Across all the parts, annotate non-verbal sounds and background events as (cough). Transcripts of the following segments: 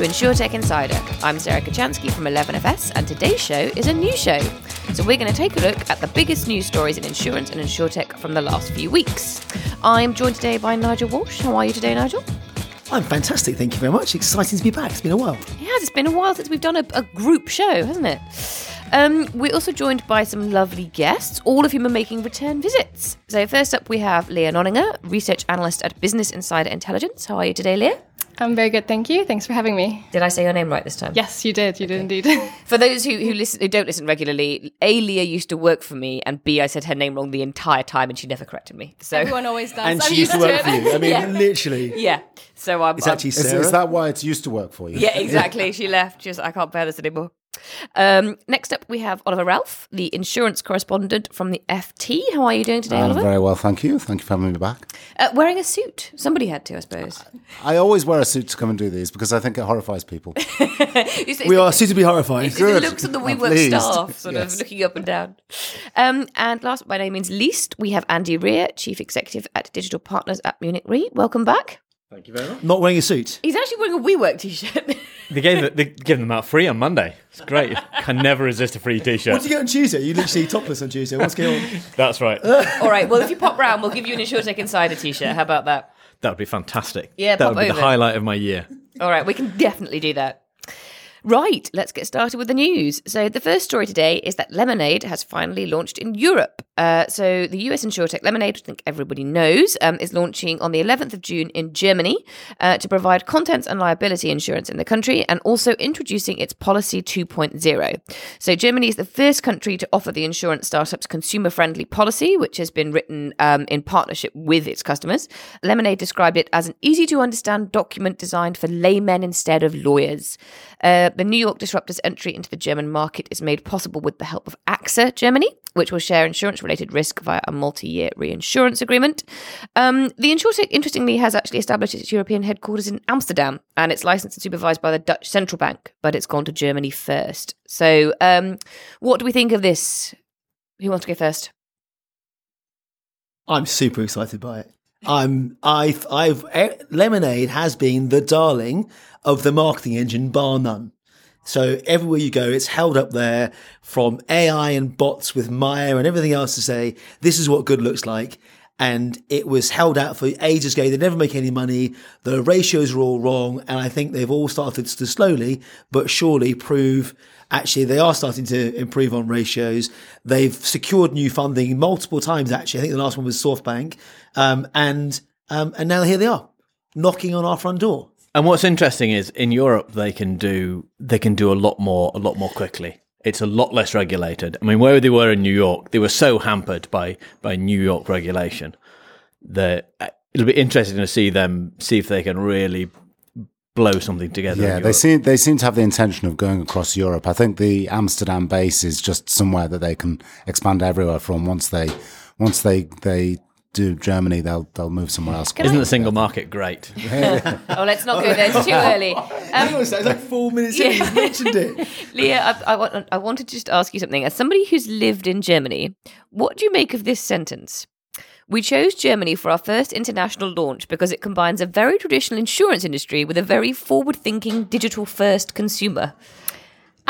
To InsurTech Insider. I'm Sarah Kocianski from 11FS, and today's show is a new show. So we're going to take a look at the biggest news stories in insurance and insurtech from the last few weeks. I'm joined today by Nigel Walsh. How are you today, Nigel? I'm fantastic, thank you very much. Exciting to be back. It's been a while. It has. It's been a while since we've done a, a group show, hasn't it? Um, we're also joined by some lovely guests, all of whom are making return visits. So first up, we have Lea Nonninger, research analyst at Business Insider Intelligence. How are you today, Lea? I'm very good, thank you. Thanks for having me. Did I say your name right this time? Yes, you did. You did indeed. (laughs) For those who who listen who don't listen regularly, A Lea used to work for me, and B I said her name wrong the entire time, and she never corrected me. So Everyone always does. And I'm she used to used work for you. I mean, (laughs) Yeah. literally. yeah, so I'm, It's I'm- actually um, Is, Sarah. is that why it's used to work for you? yeah exactly. She left. Just I can't bear this anymore. Um, next up, we have Oliver Ralph, the insurance correspondent from the FT. How are you doing today, I'm Oliver? very well, thank you. Thank you for having me back. Uh, wearing a suit. Somebody had to, I suppose. I always wear a suit to come and do these because I think it horrifies people. (laughs) It's- we are suitably horrified. It's the Good. looks of the (laughs) WeWork staff, sort of looking up and down. Um, and last but by no means least, we have Andy Rear, Chief Executive at Digital Partners at Munich Re. Welcome back. Thank you very much. Not wearing a suit. He's actually wearing a WeWork t-shirt. (laughs) They gave it, they giving them out free on Monday. It's great. Can never resist a free T-shirt. What do you get on Tuesday? You literally topless on Tuesday. What's going on? That's right. All right. Well, if you pop round, we'll give you an InsurTech Insider t-shirt. How about that? That would be fantastic. Yeah, that pop would be over. the highlight of my year. All right, we can definitely do that. Right, let's get started with the news. So, the first story today is that Lemonade has finally launched in Europe. Uh, so, the US insurtech Lemonade, which I think everybody knows, um, is launching on the 11th of June in Germany uh, to provide contents and liability insurance in the country and also introducing its Policy 2.0. So, Germany is the first country to offer the insurance startup's consumer friendly policy, which has been written um, in partnership with its customers. Lemonade described it as an easy to understand document designed for laymen instead of lawyers. Uh, the New York Disruptor's entry into the German market is made possible with the help of AXA Germany, which will share insurance related risk via a multi year reinsurance agreement. Um, the InsurTech, interestingly, has actually established its European headquarters in Amsterdam and it's licensed and supervised by the Dutch Central Bank, but it's gone to Germany first. So, um, what do we think of this? Who wants to go first? I'm super excited by it. I'm I've I've eh, Lemonade has been the darling of the marketing engine bar none. So everywhere you go, it's held up there from AI and bots with Maya and everything else to say this is what good looks like. And it was held out for ages ago. They never make any money. The ratios are all wrong, and I think they've all started to slowly but surely prove actually they are starting to improve on ratios. They've secured new funding multiple times. Actually, I think the last one was SoftBank, um, and um, and now here they are knocking on our front door. And what's interesting is in Europe they can do they can do a lot more a lot more quickly. It's a lot less regulated. I mean, where they were in New York, they were so hampered by by New York regulation that uh, it'll be interesting to see them see if they can really blow something together. Yeah, they seem they seem to have the intention of going across Europe. I think the Amsterdam base is just somewhere that they can expand everywhere from. Once they once they they do Germany, they'll they'll move somewhere else. Isn't the single market great? (laughs) Oh, let's not go there. It's too early. (laughs) Hang on it's like four minutes in, Yeah. he's mentioned it. (laughs) Lea, I, I, want, I wanted to just ask you something. As somebody who's lived in Germany, what do you make of this sentence? We chose Germany for our first international launch because it combines a very traditional insurance industry with a very forward thinking, digital first consumer.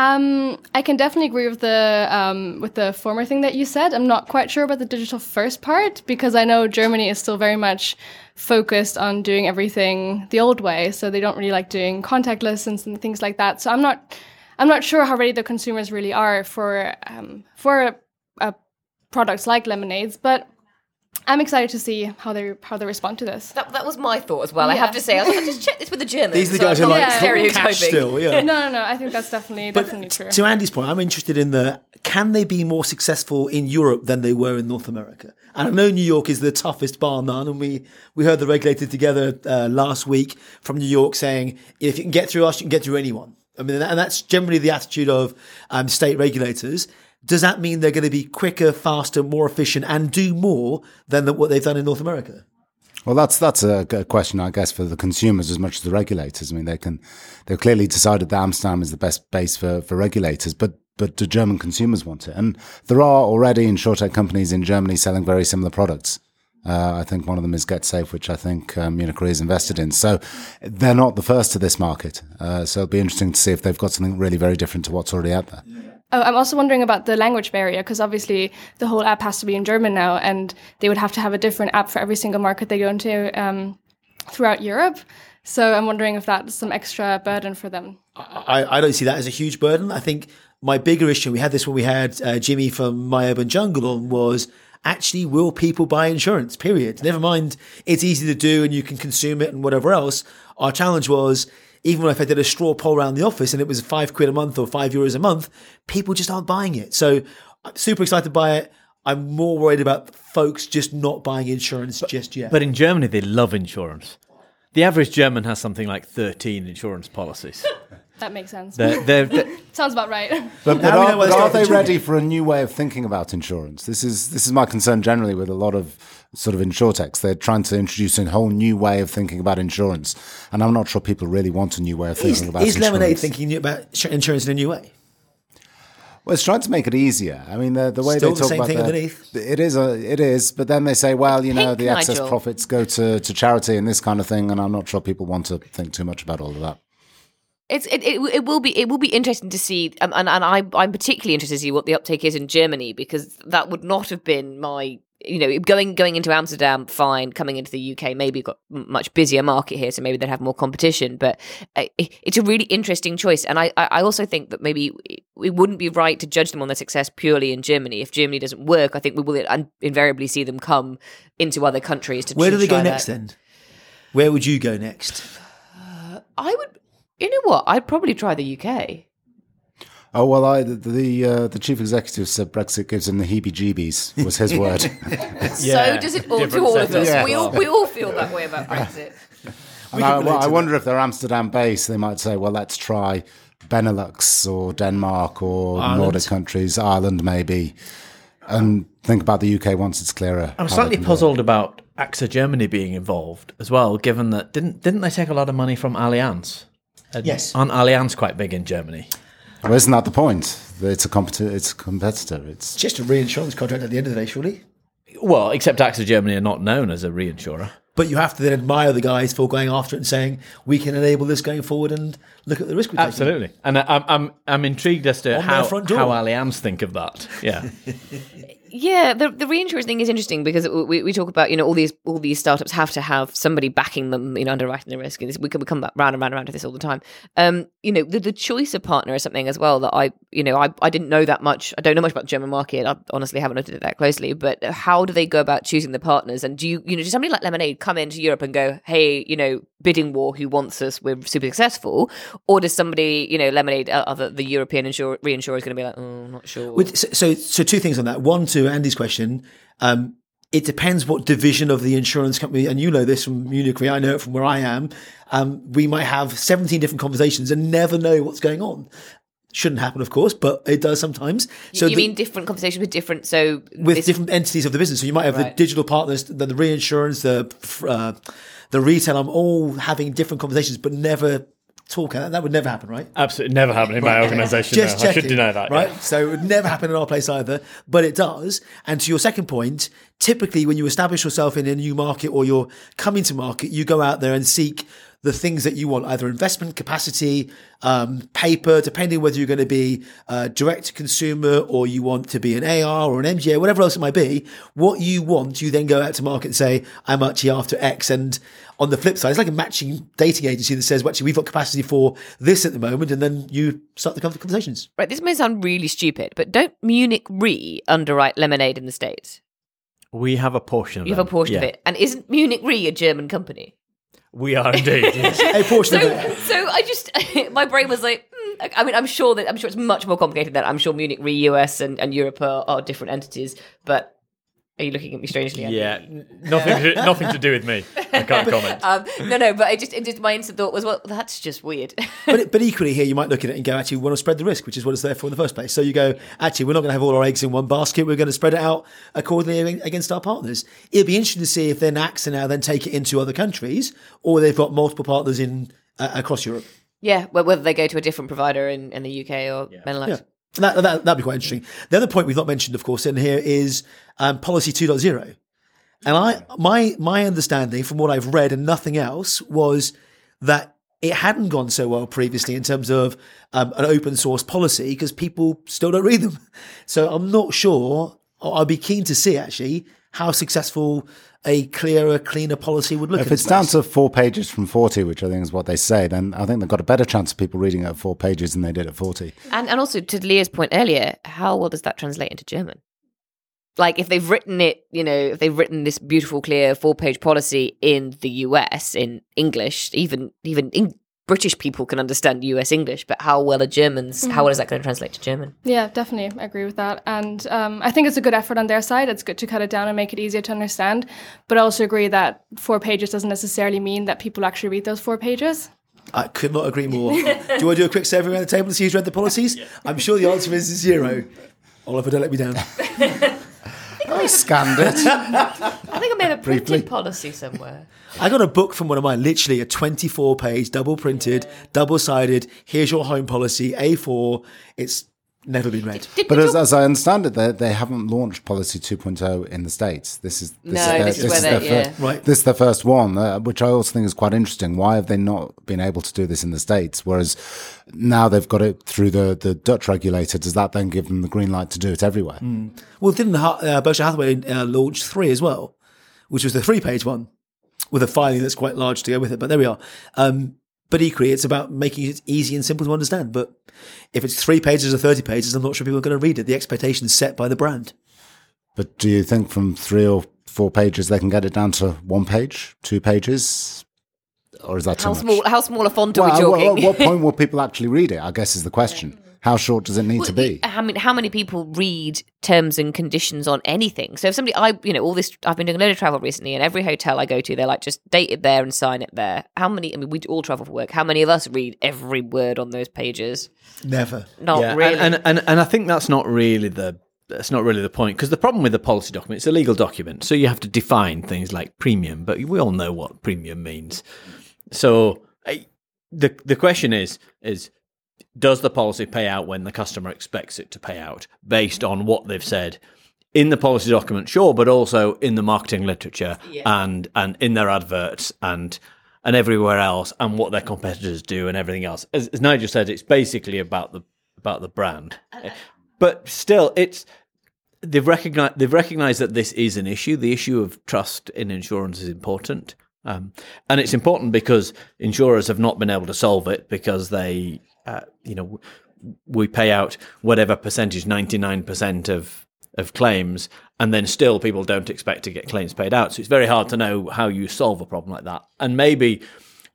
Um, I can definitely agree with the um, with the former thing that you said. I'm not quite sure about the digital first part because I know Germany is still very much focused on doing everything the old way. So they don't really like doing contactless and, things like that. So I'm not I'm not sure how ready the consumers really are for um, for uh, products like lemonades, but I'm excited to see how they how they respond to this. That, that was my thought as well. I have to say, I was like, I'll just (laughs) check this with the Germans. These are the guys I'm who are like Yeah. stereotyping stereotyping. still. Yeah. No, no, no. I think that's definitely But definitely true. to Andy's point, I'm interested in the can they be more successful in Europe than they were in North America? And I know New York is the toughest bar none, and we we heard the regulator together uh, last week from New York saying if you can get through us, you can get through anyone. I mean, and that's generally the attitude of um, state regulators. Does that mean they're going to be quicker, faster, more efficient, and do more than the, what they've done in North America? Well, that's that's a, a question, I guess, for the consumers as much as the regulators. I mean, they can they've clearly decided that Amsterdam is the best base for, for regulators, but but do German consumers want it? And there are already insurtech companies in Germany selling very similar products. Uh, I think one of them is GetSafe, which I think um, Munich Re is invested in. So they're not the first to this market. Uh, so it'll be interesting to see if they've got something really very different to what's already out there. Oh, I'm also wondering about the language barrier because obviously the whole app has to be in German now, and they would have to have a different app for every single market they go into um, throughout Europe. So I'm wondering if that's some extra burden for them. I, I don't see that as a huge burden. I think my bigger issue, we had this when we had uh, Jimmy from My Urban Jungle on, was actually will people buy insurance? Period. Never mind, it's easy to do and you can consume it and whatever else. Our challenge was even if I did a straw poll around the office and it was five quid a month or five euros a month, people just aren't buying it. So I'm super excited by it. I'm more worried about folks just not buying insurance just yet. But in Germany, they love insurance. The average German has something like 13 insurance policies. (laughs) That makes sense. They're, they're, (laughs) they're, Sounds about right. But, but Now we know are, but they are they ready for a new way of thinking about insurance? This is this is my concern generally with a lot of sort of insurtechs. They're trying to introduce a whole new way of thinking about insurance, and I'm not sure people really want a new way of thinking is, about is insurance. Lemonade thinking about insurance in a new way? Well, it's trying to make it easier. I mean, the, the way Still they the talk same about thing the- underneath. it is a, it is. But then they say, well, you know, Pink, the excess Nigel. profits go to, to charity and this kind of thing, and I'm not sure people want to think too much about all of that. It's it, it, it will be it will be interesting to see um, and and I I'm particularly interested to see what the uptake is in Germany because that would not have been my you know going going into Amsterdam fine coming into the UK maybe got a much busier market here so maybe they'd have more competition but uh, it, it's a really interesting choice and I I also think that maybe it, wouldn't be right to judge them on their success purely in Germany if Germany doesn't work I think we will invariably see them come into other countries to Where do they go next that. then? Where would you go next? I would you know what I'd probably try the UK Oh well, I the the, uh, the chief executive said Brexit gives him the heebie-jeebies. Was his word. (laughs) so does it all to all of us. Yeah. We all we all feel that way about Brexit. (laughs) And I, well, I wonder if they're Amsterdam based, they might say, well, let's try Benelux or Denmark or Nordic countries, Ireland maybe, and think about the UK once it's clearer. I'm slightly they can puzzled about AXA Germany being involved as well, given that didn't didn't they take a lot of money from Allianz? And Yes. Aren't Allianz quite big in Germany? Well, isn't that the point? It's a competi- It's a competitor. It's Just a reinsurance contract at the end of the day, surely. Well, except AXA Germany are not known as a reinsurer. But you have to then admire the guys for going after it and saying we can enable this going forward and look at the risk we're taking. Absolutely, and I- I'm I'm I'm intrigued as to On how front how Allianz think of that. Yeah, (laughs) Yeah, the the reinsurance thing is interesting because we, we talk about you know all these all these startups have to have somebody backing them, you know, underwriting the risk. And this, we can come back round and round and round to this all the time. Um, you know, the, the choice of partner is something as well that I you know I, I didn't know that much. I don't know much about the German market. I honestly haven't looked at it that closely. But how do they go about choosing the partners? And do you you know does somebody like Lemonade come into Europe and go, hey, you know, bidding war, who wants us? We're super successful, or does somebody you know Lemonade, uh, other the European insur- reinsurer is going to be like, oh, not sure. So, so two things on that. One, to Andy's question, um, it depends what division of the insurance company, and you know this from Munich Re, I know it from where I am. Um, we might have 17 different conversations and never know what's going on. Shouldn't happen, of course, but it does sometimes. So you the- mean different conversations with different so with this- different entities of the business. So you might have the digital partners, the, the reinsurance, the uh, the retail. I'm all having different conversations, but never talk. That that would never happen, right? absolutely never happen in my organisation. Just no. I should deny that. right? yeah. So it would never happen in our place either, but it does. And to your second point, typically when you establish yourself in a new market or you're coming to market, you go out there and seek the things that you want, either investment capacity, um, paper, depending whether you're going to be uh, direct to consumer or you want to be an AR or an MGA, whatever else it might be. What you want, you then go out to market and say, I'm actually after X. And on the flip side, it's like a matching dating agency that says, well, actually, we've got capacity for this at the moment. And then you start the conversations. right this may sound really stupid but don't munich re underwrite lemonade in the states We have a portion of you have a them. portion of it and isn't munich re a german company We are indeed. (laughs) yes. A portion of so, it. so i just (laughs) my brain was like hmm, I mean, I'm sure that I'm sure it's much more complicated than that. I'm sure Munich Re US and, and Europe are, are different entities, but are you looking at me strangely? Andy? Yeah, nothing to, nothing to do with me. I can't (laughs) comment. Um, no, no, but I just, it just my instant thought was, well, that's just weird. but, (laughs) but equally here, you might look at it and go, actually, we want to spread the risk, which is what it's there for in the first place. So you go, actually, we're not going to have all our eggs in one basket. We're going to spread it out accordingly against our partners. It'd be interesting to see if then AXA now then take it into other countries or they've got multiple partners in uh, across Europe. yeah, well, whether they go to a different provider in, in the UK or Benelux. Yeah. That, that, that'd be quite interesting. The other point we've not mentioned, of course, in here is um, policy 2.0. And I, my, my understanding from what I've read and nothing else was that it hadn't gone so well previously in terms of um, an open source policy because people still don't read them. (laughs) So I'm not sure. I'd be keen to see actually how successful a clearer, cleaner policy would look. Like. If in it's this down to four pages from 40, which I think is what they say, then I think they've got a better chance of people reading it at four pages than they did at 40. And and also to Lea's point earlier, how well does that translate into German? Like if they've written it, you know, if they've written this beautiful, clear four-page policy in the US in English, even even in British people can understand US English, but how well are Germans? How well is that going to translate to German? Yeah, definitely. I agree with that. And um, I think it's a good effort on their side. It's good to cut it down and make it easier to understand. But I also agree that four pages doesn't necessarily mean that people actually read those four pages. I could not agree more. do you want to do a quick survey around the table to see who's read the policies? (laughs) I'm sure the answer is zero. Oliver, don't let me down. (laughs) I scanned it. I think I may have a printed Briefly. policy somewhere. I got a book from one of mine, literally a 24 page, double printed, double sided. Here's your home policy, A4. It's never been read. Did But as, as I understand it, they, they haven't launched Policy 2.0 in the States. This is this No, their- this is where their they- fir- yeah. Right. This is the first one, uh, which I also think is quite interesting. Why have they not been able to do this in the States? Whereas now they've got it through the, the Dutch regulator. Does that then give them the green light to do it everywhere? Well, didn't uh, Berkshire Hathaway uh, launch three as well, which was the three page one with a filing that's quite large to go with it? But there we are. Um, but equally, it's about making it easy and simple to understand. But if it's three pages or 30 pages, I'm not sure people are going to read it. The expectation is set by the brand. But do you think from three or four pages they can get it down to one page, two pages? Or is that too how much? small? How small a font are Well, we at what- talking? at what point (laughs) will people actually read it? I guess is the question. How short does it need to be? I mean, how many people read terms and conditions on anything? So if somebody, I, you know, all this, I've been doing a load of travel recently, and every hotel I go to, they're like, just date it there and sign it there. How many? I mean, we all travel for work. How many of us read every word on those pages? Never. Not yeah, really. and, and and and I think that's not really the that's not really the point because the problem with the policy document it's a legal document, so you have to define things like premium, but we all know what premium means. So I, the the question is is does the policy pay out when the customer expects it to pay out based on what they've said in the policy document sure but also in the marketing literature and and in their adverts and and everywhere else and what their competitors do and everything else. As, as nigel said it's basically about the about the brand. But still it's they've recognized they've recognized that this is an issue. The issue of trust in insurance is important, um, and it's important because insurers have not been able to solve it because they, uh, you know, we pay out whatever percentage, ninety nine percent of of claims, and then still people don't expect to get claims paid out. So it's very hard to know how you solve a problem like that, and maybe.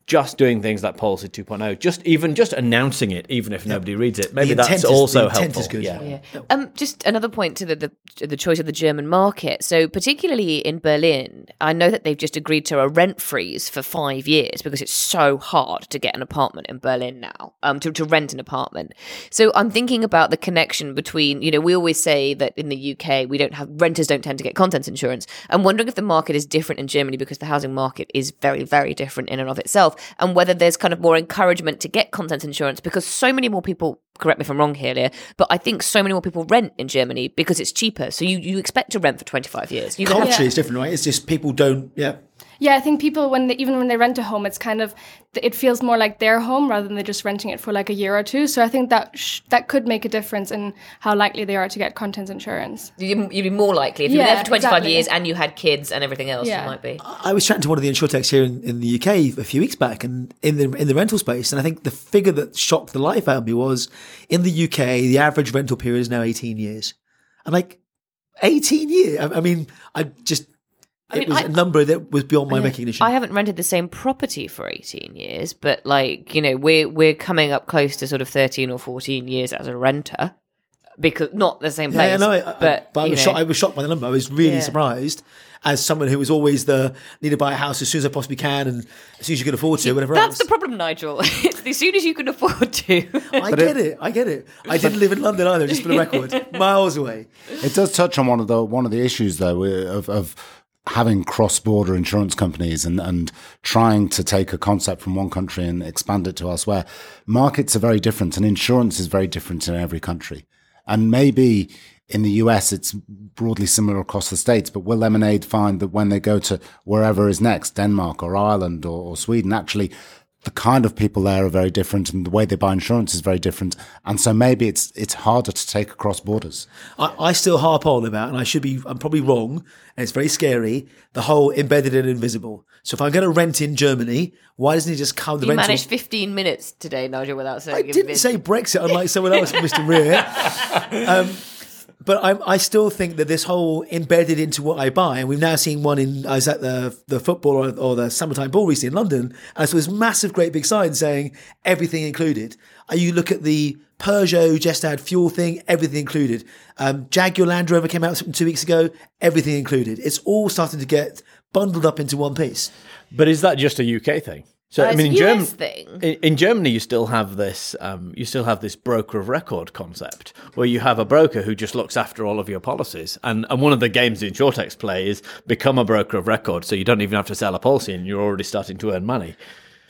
Just doing things like policy 2.0, just even just announcing it, even if nobody reads it, maybe intent that's is- the also intent helpful. is good. Yeah. Yeah. Um, just another point to the, the the choice of the German market. So particularly in Berlin, I know that they've just agreed to a rent freeze for five years because it's so hard to get an apartment in Berlin now. Um, to, to rent an apartment. So I'm thinking about the connection between you know we always say that in the UK we don't have renters don't tend to get contents insurance. I'm wondering if the market is different in Germany because the housing market is very very different in and of itself, and whether there's kind of more encouragement to get content insurance because so many more people correct me if I'm wrong here, Lea, but I think so many more people rent in Germany because it's cheaper. So you, you expect to rent for 25 years. You have- is different, right? It's just people don't, yeah. Yeah, I think people when they, even when they rent a home, it's kind of it feels more like their home rather than they're just renting it for like a year or two. So I think that sh- that could make a difference in how likely they are to get contents insurance. you'd you'd be more likely if you were there for 25 exactly. years and you had kids and everything else. Yeah. You might be. I was chatting to one of the insurtechs here in, in the UK a few weeks back, and in the in the rental space, and I think the figure that shocked the life out of me was in the UK the average rental period is now eighteen years. I'm like, eighteen years. I, I mean, I just it mean, was I- a number that was beyond my recognition. I haven't rented the same property for 18 years, but like, you know, we're we're coming up close to sort of 13 or 14 years as a renter because not the same place. yeah, no, I, but, but I was shocked. I was shocked by the number. I was really Yeah. surprised as someone who was always the need to buy a house as soon as I possibly can and as soon as you can afford to, whatever That's else. the problem, Nigel. (laughs) it's as soon as you can afford to. (laughs) I get it. I get it. I didn't live in London either, just for the (laughs) record, miles away. It does touch on one of the one of the issues though of of having cross border insurance companies and and trying to take a concept from one country and expand it to elsewhere. Markets are very different, and insurance is very different in every country. And maybe in the US it's broadly similar across the states, but will Lemonade find that when they go to wherever is next, Denmark or Ireland or, or Sweden, actually the kind of people there are very different and the way they buy insurance is very different. And so maybe it's it's harder to take across borders. I, I still harp on about, and I should be, I'm probably wrong, and it's very scary, the whole embedded and invisible. So if I'm going to rent in Germany, why doesn't he just come the You rental? managed 15 minutes today, Nigel, without saying I didn't it. say Brexit, unlike someone else, Mr. Rear. (laughs) Um, but I, I still think that this whole embedded into what I buy, and we've now seen one in, I was at the the football or, or the summertime ball recently in London, and I saw this massive, great big sign saying everything included. You look at the Peugeot just add fuel thing, everything included. Um, Jaguar Land Rover came out two weeks ago, everything included. It's all starting to get bundled up into one piece. But is that just a UK thing? So Uh, I mean, in a Germany, thing. in, in Germany, you still have this. Um, you still have this broker of record concept, where you have a broker who just looks after all of your policies. And and one of the games the insurtechs play is become a broker of record, so you don't even have to sell a policy, and you're already starting to earn money.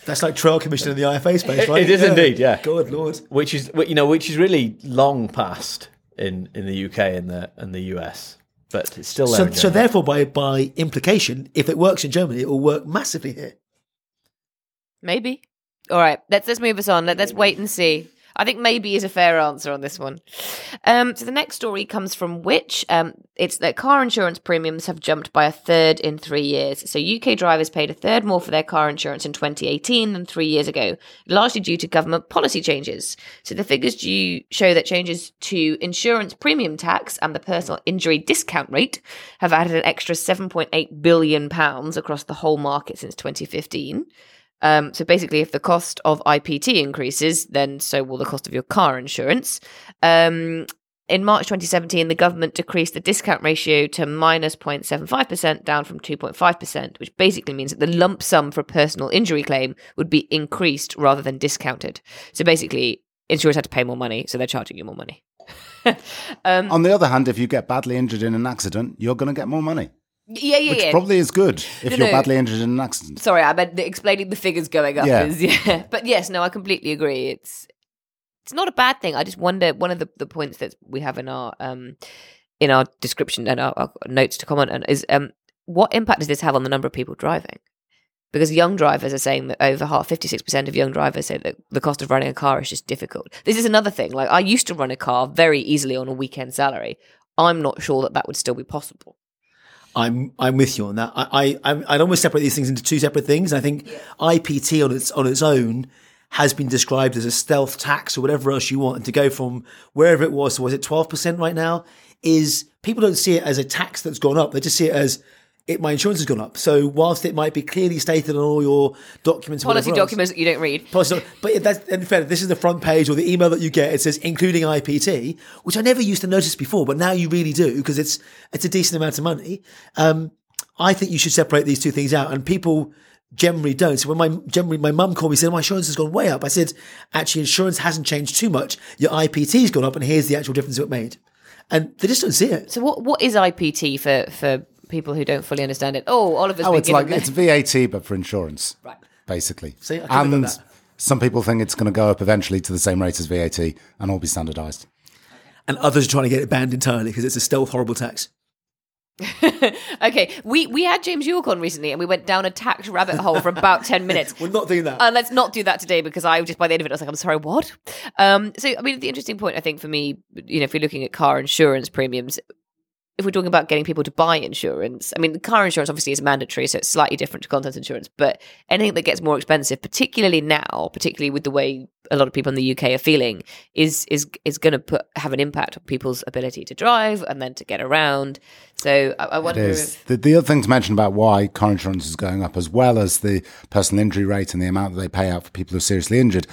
That's like trail commission in the IFA space, right? it is indeed, yeah. Good lord. which is you know which is really long past in in the UK and the and the US, but it's still there. So, in so therefore, by by implication, if it works in Germany, it will work massively here. Maybe. All right, let's let's move us on. Let, let's wait and see. I think maybe is a fair answer on this one. Um, so the next story comes from Which. Um, it's that car insurance premiums have jumped by a third in three years. So UK drivers paid a third more for their car insurance in 2018 than three years ago, largely due to government policy changes. So the figures do show that changes to insurance premium tax and the personal injury discount rate have added an extra 7.8 billion pounds across the whole market since 2015. Um, so basically, if the cost of IPT increases, then so will the cost of your car insurance. Um, in March 2017, the government decreased the discount ratio to minus 0.75%, down from 2.5%, which basically means that the lump sum for a personal injury claim would be increased rather than discounted. So basically, insurers had to pay more money, so they're charging you more money. (laughs) um, On the other hand, if you get badly injured in an accident, you're going to get more money, yeah, yeah, which yeah. probably is good if No, you're no. badly injured in an accident. Sorry, I meant the, explaining the figures going up. Yeah. Is, (laughs) yeah. But yes, no, I completely agree. It's it's not a bad thing. I just wonder one of the, the points that we have in our um in our description and our, our notes to comment on is um what impact does this have on the number of people driving? Because young drivers are saying that over half, 56% of young drivers say that the cost of running a car is just difficult. This is another thing. Like, I used to run a car very easily on a weekend salary. I'm not sure that that would still be possible. I'm I'm with you on that. I, I I'd almost separate these things into two separate things. I think IPT on its on its own has been described as a stealth tax or whatever else you want, and to go from wherever it was, was it twelve percent right now? Is people don't see it as a tax that's gone up; they just see it as it, my insurance has gone up. So whilst it might be clearly stated on all your documents, Policy whatever else- documents that you don't read. Policy But that's, in fact, this is the front page or the email that you get. It says including IPT, which I never used to notice before, but now you really do because it's it's a decent amount of money. Um, I think you should separate these two things out, and people generally don't. So when my generally my mum called me and said my insurance has gone way up, I said actually insurance hasn't changed too much. Your IPT's gone up, and here's the actual difference it made. And they just don't see it. So what what is IPT for for people who don't fully understand it? Oh, Oliver's Oh, it's like it's VAT, but for insurance, Right. basically. See, I couldn't have got and that. some people think it's going to go up eventually to the same rate as VAT and all be standardised. And others are trying to get it banned entirely because it's a stealth horrible tax. (laughs) okay, we we had James York on recently, and we went down a tax rabbit hole for about ten (laughs) minutes. We're not doing that. Uh, let's not do that today because I just by the end of it I was like, I'm sorry, what? Um, so I mean, the interesting point I think for me, you know, if you're looking at car insurance premiums, if we're talking about getting people to buy insurance, I mean, car insurance obviously is mandatory, so it's slightly different to contents insurance. But anything that gets more expensive, particularly now, particularly with the way a lot of people in the UK are feeling, is is is going to put have an impact on people's ability to drive and then to get around. So I, I wonder if The, the other thing to mention about why car insurance is going up, as well as the personal injury rate and the amount that they pay out for people who are seriously injured,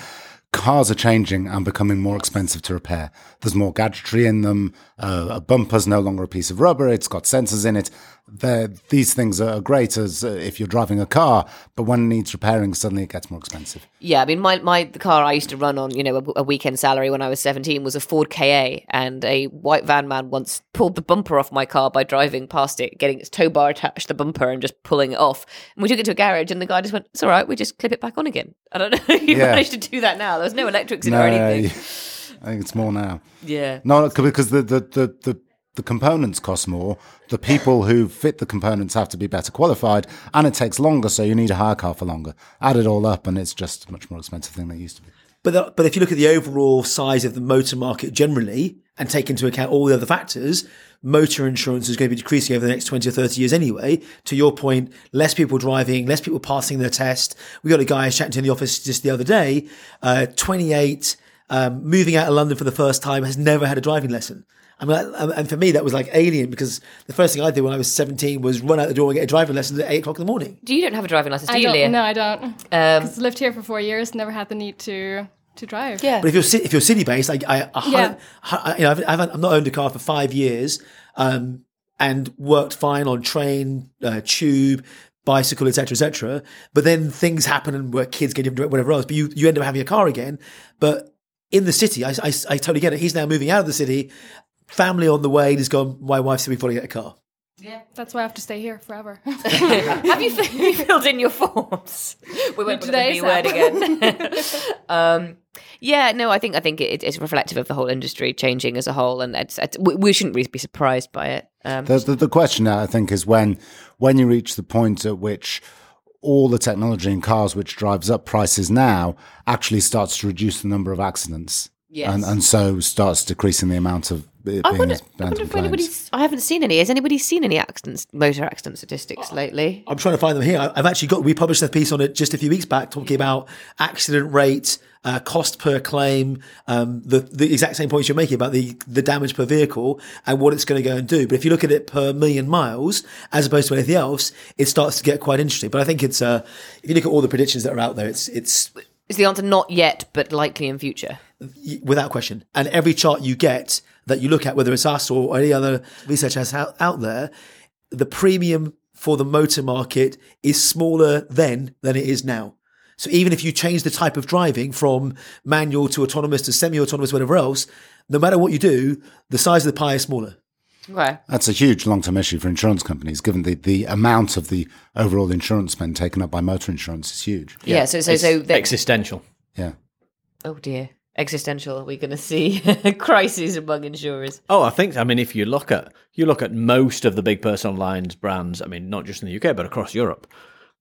cars are changing and becoming more expensive to repair. There's more gadgetry in them. Uh, a bumper's no longer a piece of rubber. It's got sensors in it. These things are great as uh, if you're driving a car, but when it needs repairing, suddenly it gets more expensive. Yeah, I mean, my, my the car I used to run on, you know, a, a weekend salary when I was seventeen was a Ford KA, and a white van man once pulled the bumper off my car by driving past it, getting its tow bar attached to the bumper, and just pulling it off. And we took it to a garage, and the guy just went, "It's all right, we just clip it back on again." I don't (laughs) know. if you Yeah. managed to do that now. There was no electrics in it or anything. (laughs) I think it's more now. Yeah. No, because the, the, the, the, the components cost more. The people who fit the components have to be better qualified, and it takes longer, so you need a hire car for longer. Add it all up, and it's just a much more expensive thing than it used to be. But the, but if you look at the overall size of the motor market generally and take into account all the other factors, motor insurance is going to be decreasing over the next 20 or 30 years anyway. To your point, less people driving, less people passing their test. We got a guy chatting to in the office just the other day, uh, 28, um, moving out of London for the first time, has never had a driving lesson. I mean, and and for me, that was like alien because the first thing I did when I was 17 was run out the door and get a driving lesson at eight o'clock in the morning. Do you don't have a driving license, do I you, don't. Lea? No, I don't. Um, I've lived here for four years. Never had the need to to drive. yeah. But if you're ci- if you're city based, I, I, I, Yeah. I you know, I've, I've, I've not owned a car for five years, um, and worked fine on train, uh, tube, bicycle, etc., etc. But then things happen and where kids get different, whatever else. But you you end up having a car again. But in the city, I, I, I totally get it. He's now moving out of the city, family on the way. And he's gone. My wife said we've got to get a car. Yeah, that's why I have to stay here forever. (laughs) have you, have you filled in your forms? We went with the Today, B word again. (laughs) um, yeah, no, I think I think it, it's reflective of the whole industry changing as a whole, and it's, it's, we, we shouldn't really be surprised by it. Um, The, the, the question now, I think, is when when you reach the point at which all the technology in cars which drives up prices now actually starts to reduce the number of accidents. Yes. And, and so starts decreasing the amount of it I wonder, I wonder if anybody's. I haven't seen any. Has anybody seen any accidents, motor accident statistics lately? I'm trying to find them here. I've actually got. We published a piece on it just a few weeks back, talking about accident rate, uh, cost per claim, um, the the exact same points you're making about the the damage per vehicle and what it's going to go and do. But if you look at it per million miles, as opposed to anything else, it starts to get quite interesting. But I think it's uh, if you look at all the predictions that are out there, it's it's Is the answer not yet, but likely in future? without question. And every chart you get that you look at, whether it's us or any other research has out, out there, the premium for the motor market is smaller then than it is now. So even if you change the type of driving from manual to autonomous to semi-autonomous, whatever else, no matter what you do, the size of the pie is smaller. Okay. That's a huge long term issue for insurance companies, given the, the amount of the overall insurance spend taken up by motor insurance is huge. Yeah. so so It's so. Existential. Yeah. oh dear. Existential. Are we going to see (laughs) crises among insurers? Oh, I think. I mean, if you look at you look at most of the big personal lines brands. I mean, not just in the UK but across Europe,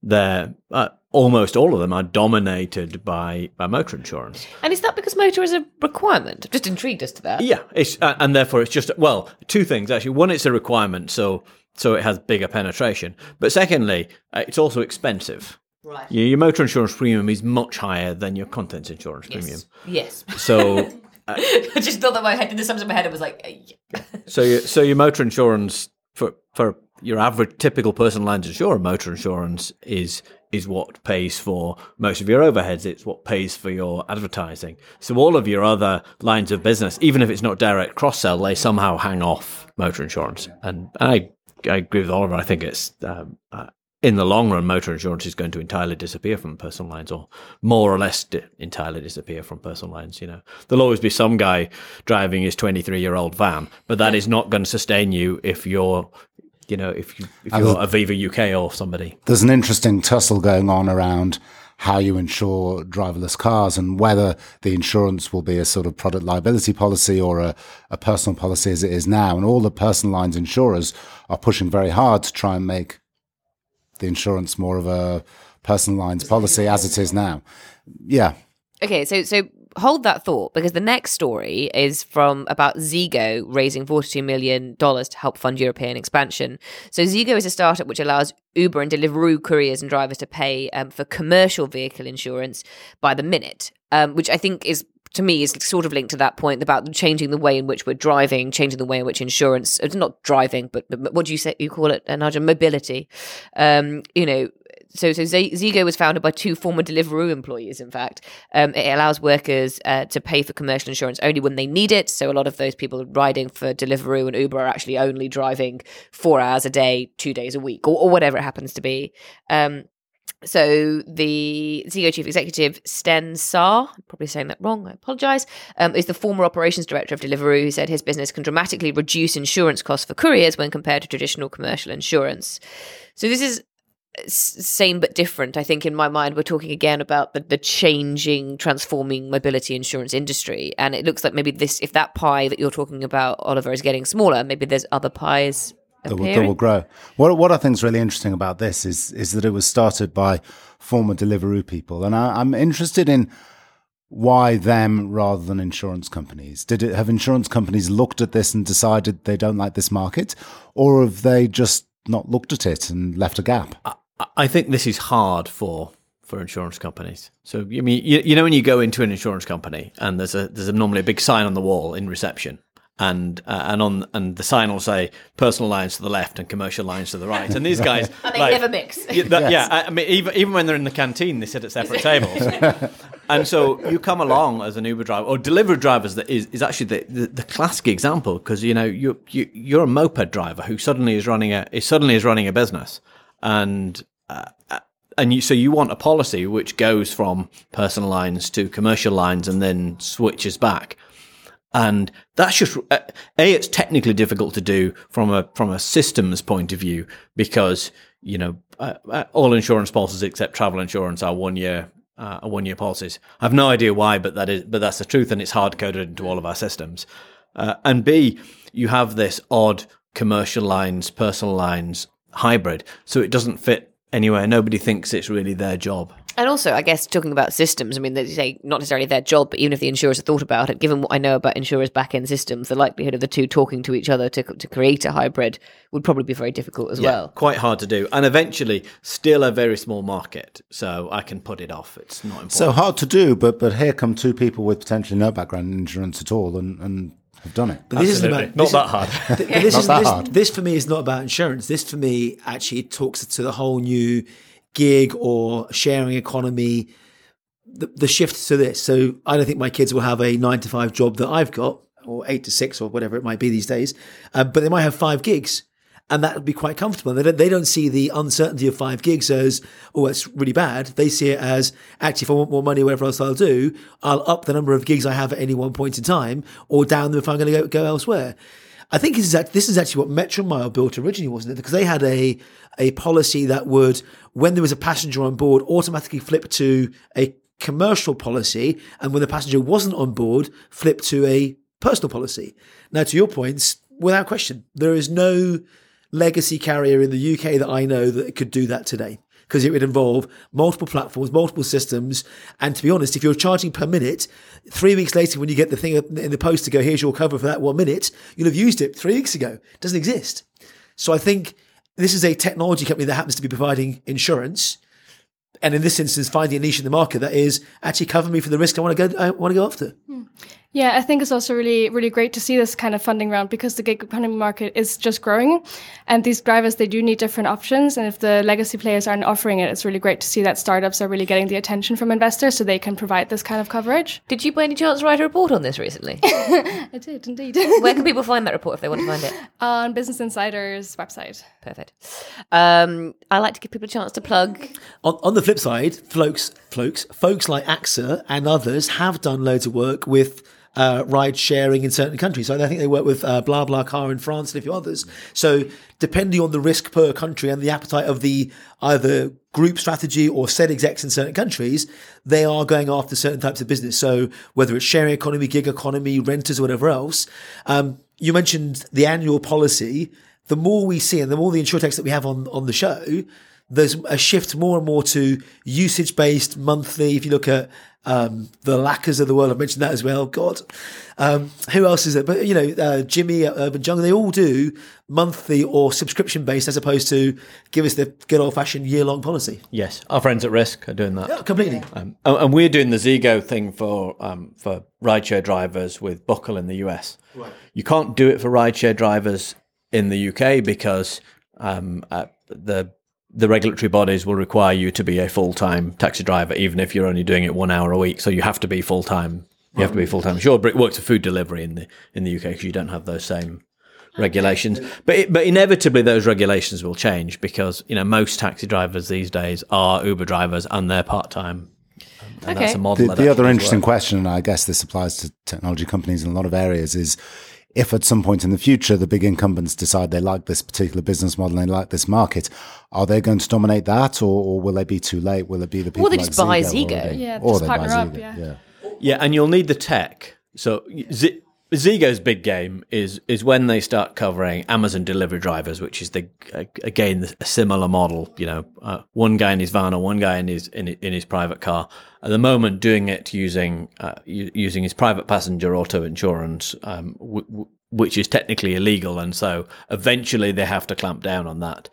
they're uh, almost all of them are dominated by by motor insurance. And is that because motor is a requirement? Just intrigued as to that. Yeah, it's uh, and therefore it's just well, two things actually. One, it's a requirement, so so it has bigger penetration. But secondly, uh, it's also expensive. Right. Your, your motor insurance premium is much higher than your contents insurance premium. Yes. So (laughs) I just thought that my head did the sums in my head. it was like, eh, So, your, so your motor insurance for for your average typical personal lines insurer, motor insurance is is what pays for most of your overheads. It's what pays for your advertising. So all of your other lines of business, even if it's not direct cross sell, they somehow hang off motor insurance. And I I agree with Oliver. I think it's. Um, uh, in the long run, motor insurance is going to entirely disappear from personal lines, or more or less di- entirely disappear from personal lines. You know, there'll always be some guy driving his 23 year old van, but that is not going to sustain you if you're, you know, if you if you're Aviva UK or somebody. There's an interesting tussle going on around how you insure driverless cars and whether the insurance will be a sort of product liability policy or a, a personal policy as it is now. And all the personal lines insurers are pushing very hard to try and make the insurance more of a personal lines policy as it is now. Yeah. Okay, so so hold that thought because the next story is from about Zego raising $42 million to help fund European expansion. So, Zego is a startup which allows Uber and Deliveroo couriers and drivers to pay um, for commercial vehicle insurance by the minute, um, which I think is to me is sort of linked to that point about changing the way in which we're driving, changing the way in which insurance, it's not driving, but, but what do you say, you call it, Nigel, mobility. Um, you know, so so Zego was founded by two former Deliveroo employees. In fact, um, it allows workers uh, to pay for commercial insurance only when they need it. So a lot of those people riding for Deliveroo and Uber are actually only driving four hours a day, two days a week, or, or whatever it happens to be. Um, so the CEO chief executive Sten Saar, probably saying that wrong, I apologize, um, is the former operations director of Deliveroo who said his business can dramatically reduce insurance costs for couriers when compared to traditional commercial insurance. So this is same but different. I think in my mind, we're talking again about the, the changing, transforming mobility insurance industry. And it looks like maybe this, if that pie that you're talking about, Oliver, is getting smaller, maybe there's other pies that will, that will, grow. What what I think is really interesting about this is is that it was started by former Deliveroo people, and I, am interested in why them rather than insurance companies. Did it have insurance companies looked at this and decided they don't like this market, or have they just not looked at it and left a gap? I, I think this is hard for for insurance companies. So I mean, you, you know, when you go into an insurance company and there's a there's a, normally a big sign on the wall in reception and uh, and on and the sign will say personal lines to the left and commercial lines to the right. And these guys, and (laughs) they like, never mix. (laughs) yeah, that, yes. yeah, I mean, even even when they're in the canteen, they sit at separate (laughs) tables. and so you come along as an Uber driver or delivery drivers that is, is actually the, the, the classic example because you know you you you're a moped driver who suddenly is running a is suddenly is running a business and. Uh, and you, so you want a policy which goes from personal lines to commercial lines and then switches back. And that's just uh, a. It's technically difficult to do from a from a systems point of view because you know uh, uh, all insurance policies except travel insurance are one year uh, one year policies. I have no idea why, but that is but that's the truth, and it's hard coded into all of our systems. Uh, and B, you have this odd commercial lines, personal lines hybrid, so it doesn't fit anywhere. Nobody thinks it's really their job. And also, I guess talking about systems, I mean, they say not necessarily their job, but even if the insurers have thought about it, given what I know about insurers' back end systems, the likelihood of the two talking to each other to, to create a hybrid would probably be very difficult as yeah, well. Quite hard to do. And eventually, still a very small market. So I can put it off. It's not important. So hard to do, but but here come two people with potentially no background in insurance at all and, and have done it. But this isn't about not that hard. (laughs) this, is, this, this for me is not about insurance. This for me actually talks to the whole new gig or sharing economy, the, the shift to this. So I don't think my kids will have a nine to five job that I've got, or eight to six, or whatever it might be these days. Uh, but they might have five gigs, and that would be quite comfortable. They don't, they don't see the uncertainty of five gigs as, oh, it's really bad. They see it as, actually, if I want more money, whatever else I'll do, I'll up the number of gigs I have at any one point in time, or down them if I'm going to go, go elsewhere. I think this is, actually, this is actually what Metromile built originally, wasn't it? Because they had a a policy that would, when there was a passenger on board, automatically flip to a commercial policy, and when the passenger wasn't on board, flip to a personal policy. Now, to your points, without question, there is no legacy carrier in the UK that I know that could do that today because it would involve multiple platforms, multiple systems. And to be honest, if you're charging per minute, three weeks later, when you get the thing in the post to go, here's your cover for that one minute, you'll have used it three weeks ago. It doesn't exist. So I think this is a technology company that happens to be providing insurance. And in this instance, finding a niche in the market that is actually cover me for the risk I want to go, I want to go after. Hmm. Yeah, I think it's also really, really great to see this kind of funding round because the gig economy market is just growing. And these drivers, they do need different options. And if the legacy players aren't offering it, it's really great to see that startups are really getting the attention from investors so they can provide this kind of coverage. Did you by any chance write a report on this recently? (laughs) I did, indeed. Where can people find that report if they want to find it? (laughs) On Business Insider's website. Perfect. Um, I like to give people a chance to plug. On, on the flip side, folks, folks, folks like AXA and others have done loads of work with uh, ride sharing in certain countries. So I think they work with uh, BlaBlaCar in France and a few others. So depending on the risk per country and the appetite of the either group strategy or said execs in certain countries, they are going after certain types of business. So whether it's sharing economy, gig economy, renters, or whatever else. Um, you mentioned the annual policy. The more we see and the more the insurtechs that we have on, on the show, there's a shift more and more to usage based monthly. If you look at um, the Lakas of the world. I've mentioned that as well. God, um, who else is it? But you know, uh, Jimmy at Urban Jungle. They all do monthly or subscription based, as opposed to give us the good old fashioned year long policy. Yes, our friends at Wrisk are doing that. Yeah, completely. Um, and we're doing the Zego thing for um, for rideshare drivers with Buckle in the US. Right. You can't do it for rideshare drivers in the UK because um, uh, the the regulatory bodies will require you to be a full time taxi driver, even if you're only doing it one hour a week. So you have to be full time. You have to be full time. Sure, but it works for food delivery in the in the UK because you don't have those same regulations. But it, but inevitably those regulations will change because you know most taxi drivers these days are Uber drivers and they're part time. And that's Okay. a model. The, that the other interesting works. question, and I guess this applies to technology companies in a lot of areas, is if at some point in the future the big incumbents decide they like this particular business model and they like this market, are they going to dominate that, or, or will they be too late? Will it be the people they like just buy Zego, Zego. Yeah, or just they buy partner up, Zego, yeah. Yeah, and you'll need the tech. So Z- Zego's big game is is when they start covering Amazon delivery drivers, which is the again a similar model. You know, uh, one guy in his van or one guy in his in, in his private car. At the moment, doing it using uh, using his private passenger auto insurance, um, w- w- which is technically illegal, and so eventually they have to clamp down on that.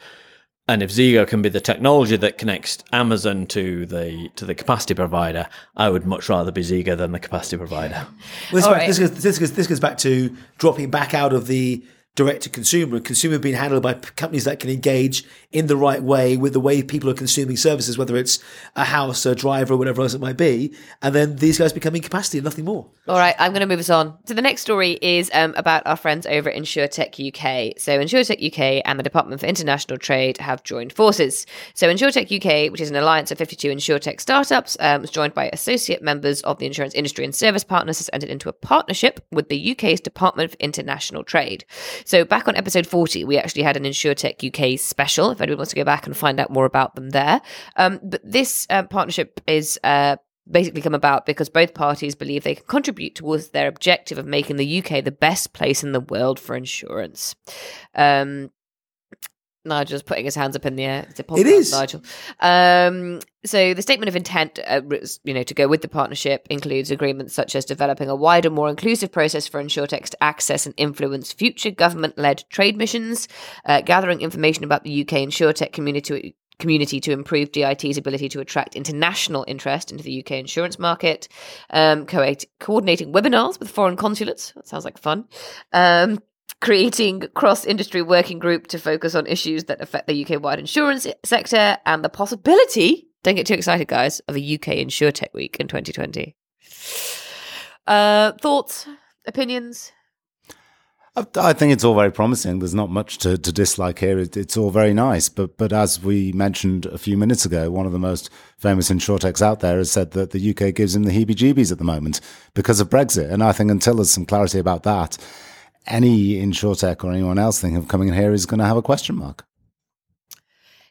And if Zego can be the technology that connects Amazon to the to the capacity provider, I would much rather be Zego than the capacity provider. Well, this, All back- right. this, goes, this, goes, this goes back to dropping back out of the direct to consumer. Consumer being handled by companies that can engage in the right way with the way people are consuming services, whether it's a house, a driver, or whatever else it might be. And then these guys become capacity and nothing more. All right, I'm going to move us on. So the next story is um, about our friends over at InsurTech UK. So InsurTech UK and the Department for International Trade have joined forces. So InsurTech UK, which is an alliance of 52 InsureTech startups, um, was joined by associate members of the insurance industry and service partners, has entered into a partnership with the UK's Department of International Trade. So back on episode 40, we actually had an InsurTech UK special. If anyone wants to go back and find out more about them there, um, but this uh, partnership is. Uh, basically come about because both parties believe they can contribute towards their objective of making the UK the best place in the world for insurance. Um, Nigel's putting his hands up in the air. It's a podcast, It is. Nigel. Um, so the statement of intent, uh, you know, to go with the partnership includes agreements such as developing a wider, more inclusive process for InsurTech to access and influence future government-led trade missions, uh, gathering information about the UK InsurTech community community to improve DIT's ability to attract international interest into the UK insurance market, um, co- coordinating webinars with foreign consulates. That sounds like fun. Um, creating cross-industry working group to focus on issues that affect the UK-wide insurance sector and the possibility, don't get too excited guys, of a UK InsurTech week in 2020. Uh, thoughts, opinions? I, I think it's all very promising. There's not much to, to dislike here. It, it's all very nice. But but as we mentioned a few minutes ago, one of the most famous insurtechs out there has said that the UK gives him the heebie-jeebies at the moment because of Brexit. And I think until there's some clarity about that, any insurtech or anyone else thinking of coming in here is going to have a question mark.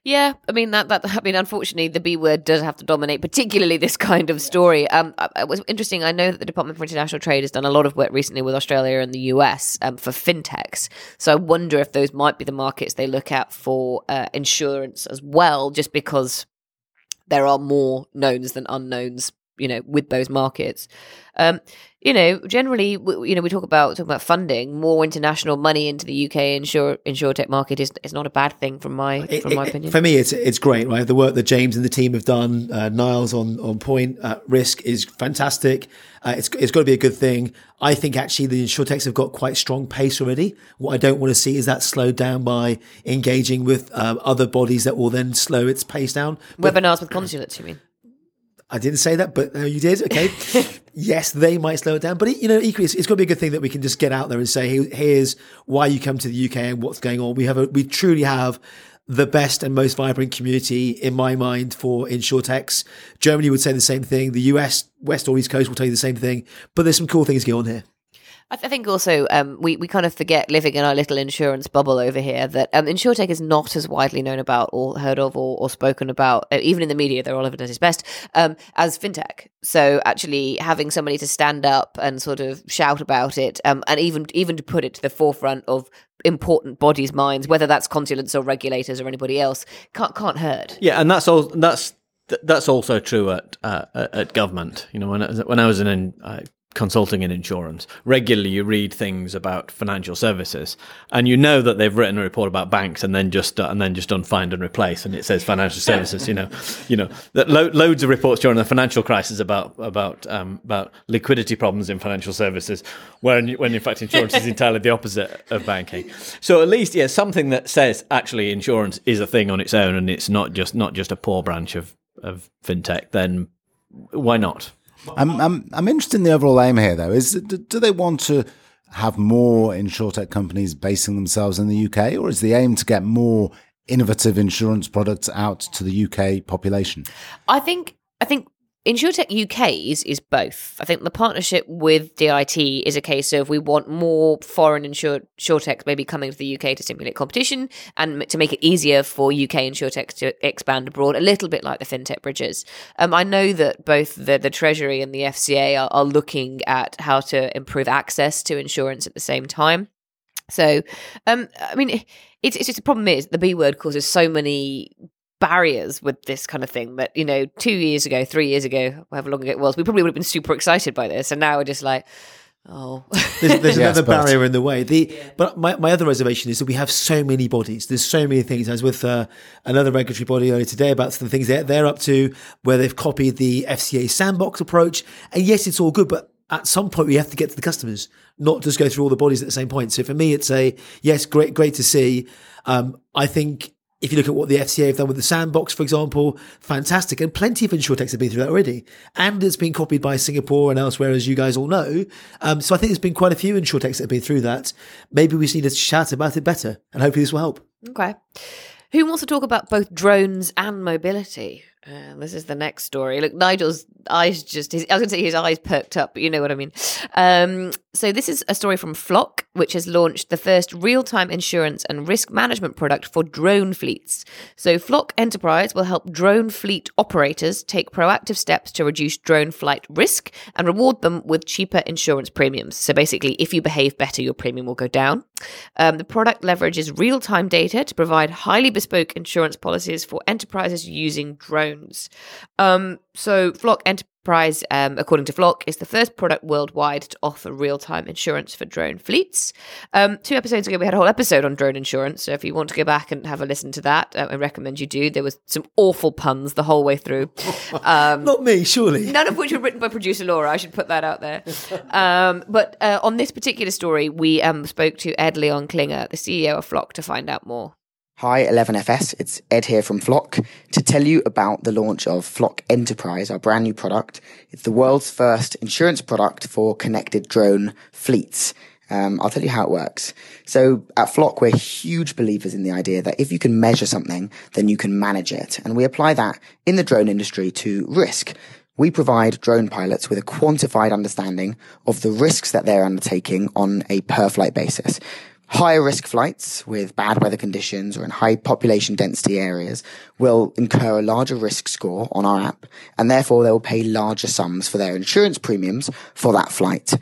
Yeah, I mean that that I mean unfortunately the B word does have to dominate, particularly this kind of story. Um, uh, it was interesting. I know that the Department for International Trade has done a lot of work recently with Australia and the US um, for fintechs. So I wonder if those might be the markets they look at for uh, insurance as well, just because there are more knowns than unknowns. You know, with those markets, um, you know, generally, w- you know, we talk about talk about funding. More international money into the UK insure insurtech market is is not a bad thing from my It- from my it- opinion. For me, it's it's great, right? The work that James and the team have done, uh, Niles on on point, uh, Wrisk is fantastic. Uh, it's it's got to be a good thing. I think actually the insurtechs have got quite strong pace already. What I don't want to see is that slowed down by engaging with um, other bodies that will then slow its pace down. But Webinars with consulates, you mean? I didn't say that, but uh, you did. Okay. (laughs) yes, they might slow it down, but you know, equally, it's, it's got to be a good thing that we can just get out there and say, "Here- "Here's why you come to the UK and what's going on." We have a, we truly have the best and most vibrant community in my mind for insurtechs. Germany would say the same thing. The US, West or East Coast will tell you the same thing. But there's some cool things going on here. I, th- I think also um, we, we kind of forget living in our little insurance bubble over here that um, insurtech is not as widely known about or heard of or, or spoken about, uh, even in the media, they're all of it at its best, um, as fintech. So actually having somebody to stand up and sort of shout about it um, and even even to put it to the forefront of important bodies' minds, whether that's consulates or regulators or anybody else, can't, can't hurt. Yeah, and that's all. That's that's also true at uh, at government. You know, when when I was in uh, consulting and insurance, regularly you read things about financial services, and you know that they've written a report about banks, and then just uh, and then just done find and replace, and it says financial services. you know, you know that lo- loads of reports during the financial crisis about about um, about liquidity problems in financial services, when when in fact insurance is entirely the opposite of banking. So at least yeah, something that says actually insurance is a thing on its own, and it's not just not just a poor branch of of fintech. Then why not? I'm, I'm, I'm interested in the overall aim here, though. Is do, they want to have more insurtech companies basing themselves in the UK, or is the aim to get more innovative insurance products out to the UK population? I think I think InsurTech UK is, both. I think the partnership with DIT is a case of we want more foreign insure, maybe coming to the UK to stimulate competition and to make it easier for UK insurtechs to expand abroad, a little bit like the fintech bridges. Um, I know that both the, the Treasury and the FCA are, are looking at how to improve access to insurance at the same time. So, um, I mean, it's, it's just the problem is the B word causes so many barriers with this kind of thing that you know two years ago three years ago however long it was we probably would have been super excited by this. And now we're just like oh. There's, there's (laughs) Yes, another but- barrier in the way. The but my, my other reservation is that we have so many bodies. There's so many things. I was with uh, another regulatory body earlier today about some things they're, they're up to where they've copied the FCA sandbox approach. And yes it's all good but at some point we have to get to the customers not just go through all the bodies at the same point. So for me it's a yes great great to see. Um, I think if you look at what the FCA have done with the sandbox, for example, fantastic. And plenty of insurtechs have been through that already. And it's been copied by Singapore and elsewhere, as you guys all know. Um, so I think there's been quite a few insurtechs that have been through that. Maybe we just need to shout about it better. And hopefully this will help. okay who wants to talk about both drones and mobility uh, this is the next story. Look, Nigel's eyes just, his, I was going to say his eyes perked up, but you know what I mean. Um, so, this is a story from Flock, which has launched the first real time insurance and risk management product for drone fleets. So, Flock Enterprise will help drone fleet operators take proactive steps to reduce drone flight risk and reward them with cheaper insurance premiums. So, basically, if you behave better, your premium will go down. Um, the product leverages real time data to provide highly bespoke insurance policies for enterprises using drones. Um, so, Flock Enterprise, um, according to Flock, is the first product worldwide to offer real time insurance for drone fleets. Um, two episodes ago, we had a whole episode on drone insurance. So, if you want to go back and have a listen to that, uh, I recommend you do. There was some awful puns the whole way through. Um, (laughs) Not me, surely. None of which were written by producer Laura. I should put that out there. (laughs) Um, but uh, on this particular story, we um, spoke to Ed Leon Klinger, the CEO of Flock, to find out more. Hi, 11FS. It's Ed here from Flock to tell you about the launch of Flock Enterprise, our brand new product. It's the world's first insurance product for connected drone fleets. Um, I'll tell you how it works. So at Flock, we're huge believers in the idea that if you can measure something, then you can manage it. And we apply that in the drone industry to risk. We provide drone pilots with a quantified understanding of the risks that they're undertaking on a per flight basis. Higher risk flights with bad weather conditions or in high population density areas will incur a larger risk score on our app and therefore they will pay larger sums for their insurance premiums for that flight.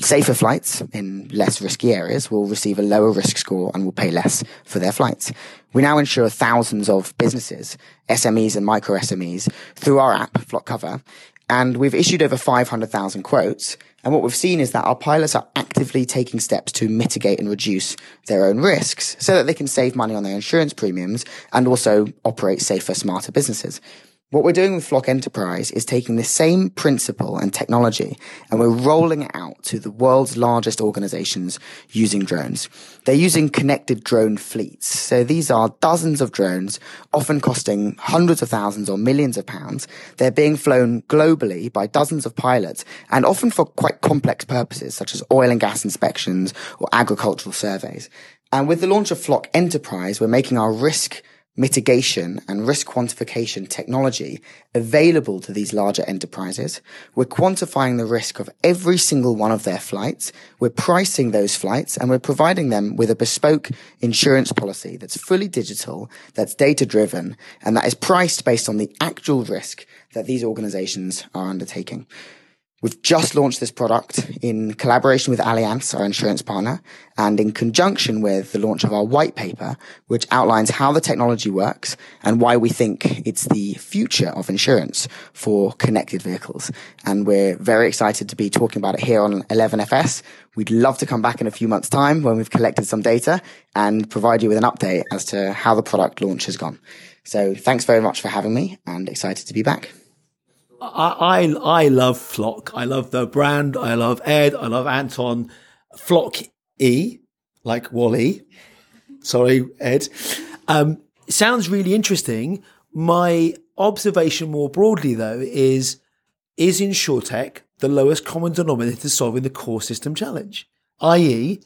Safer flights in less risky areas will receive a lower risk score and will pay less for their flights. We now insure thousands of businesses, SMEs and micro SMEs through our app, Flock Cover, and we've issued over 500,000 quotes. And what we've seen is that our pilots are actively taking steps to mitigate and reduce their own risks so that they can save money on their insurance premiums and also operate safer, smarter businesses. What we're doing with Flock Enterprise is taking the same principle and technology and we're rolling it out to the world's largest organizations using drones. They're using connected drone fleets. So these are dozens of drones, often costing hundreds of thousands or millions of pounds. They're being flown globally by dozens of pilots and often for quite complex purposes such as oil and gas inspections or agricultural surveys. And with the launch of Flock Enterprise, we're making our risk mitigation and risk quantification technology available to these larger enterprises. We're quantifying the risk of every single one of their flights. We're pricing those flights and we're providing them with a bespoke insurance policy that's fully digital, that's data driven, and that is priced based on the actual risk that these organizations are undertaking. We've just launched this product in collaboration with Allianz, our insurance partner, and in conjunction with the launch of our white paper, which outlines how the technology works and why we think it's the future of insurance for connected vehicles. And we're very excited to be talking about it here on 11FS. We'd love to come back in a few months time when we've collected some data and provide you with an update as to how the product launch has gone. So thanks very much for having me and excited to be back. I, I I love Flock. I love the brand. I love Ed. I love Anton. Flock E, like Wally. Sorry, Ed. Um, sounds really interesting. My observation more broadly, though, is is InsurTech the lowest common denominator to solving the core system challenge? I.e.,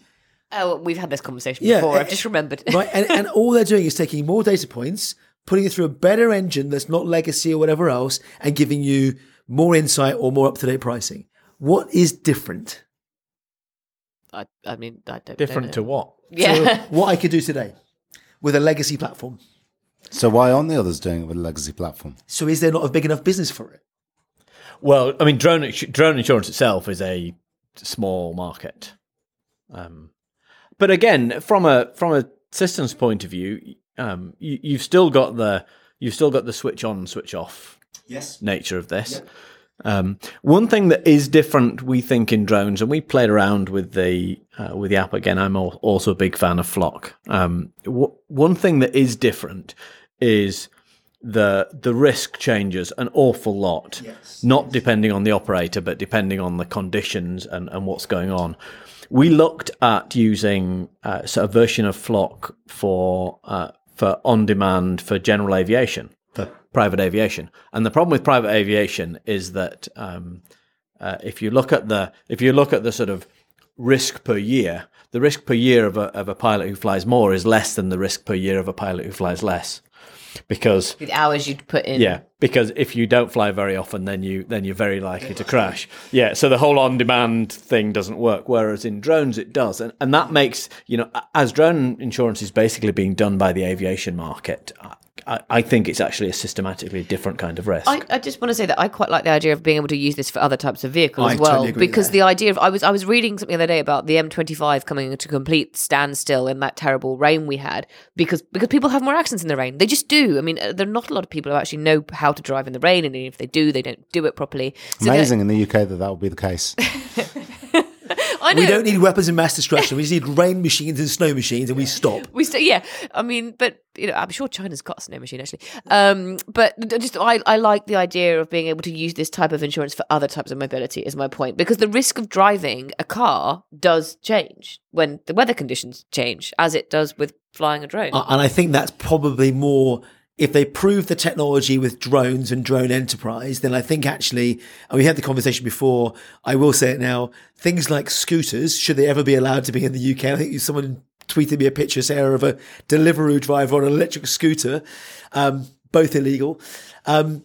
Oh, we've had this conversation Yeah, before. eh, I've just remembered. right? And, and all they're doing is taking more data points, putting it through a better engine that's not legacy or whatever else, and giving you more insight or more up to date pricing. What is different? I, I mean, I don't Different know. to what? Yeah. (laughs) What I could do today with a legacy platform. So why aren't the others doing it with a legacy platform? So is there not a big enough business for it? Well, I mean, drone drone insurance itself is a small market. Um, but again, from a from a systems point of view, um, you, you've still got the you've still got the switch on switch off Yes. nature of this. Um, one thing that is different, we think, in drones, and we played around with the uh, with the app again. I'm al- also a big fan of Flock. Um, w- one thing that is different is the the risk changes an awful lot, not depending on the operator, but depending on the conditions and, and what's going on. We looked at using uh, so a version of Flock for uh, for on demand for general aviation, for private aviation, and the problem with private aviation is that um, uh, if you look at the if you look at the sort of risk per year, the risk per year of a of a pilot who flies more is less than the risk per year of a pilot who flies less, because the hours you'd put in. yeah, because if you don't fly very often, then you then you're very likely to crash. Yeah, so the whole on-demand thing doesn't work. Whereas in drones, it does, and and that makes you know as drone insurance is basically being done by the aviation market. I, I think it's actually a systematically different kind of risk. I, I just want to say that I quite like the idea of being able to use this for other types of vehicles I as well. totally agree because that. the idea of I was I was reading something the other day about the M25 coming to complete standstill in that terrible rain we had because because people have more accidents in the rain. They just do. I mean, uh, there are not a lot of people who actually know how to drive in the rain, and if they do, they don't do it properly. So Amazing in the UK that that would be the case. (laughs) I know. We don't need weapons of mass destruction. We just need rain machines and snow machines, and we stop. We still, yeah. I mean, but you know, I'm sure China's got a snow machine actually. Um, but just I, I like the idea of being able to use this type of insurance for other types of mobility. Is my point because the risk of driving a car does change when the weather conditions change, as it does with flying a drone. Uh, And I think that's probably more if they prove the technology with drones and drone enterprise, then I think actually, and we had the conversation before, I will say it now, things like scooters, should they ever be allowed to be in the UK? I think someone tweeted me a picture, Sarah, of a Deliveroo driver on an electric scooter, um, both illegal. Um,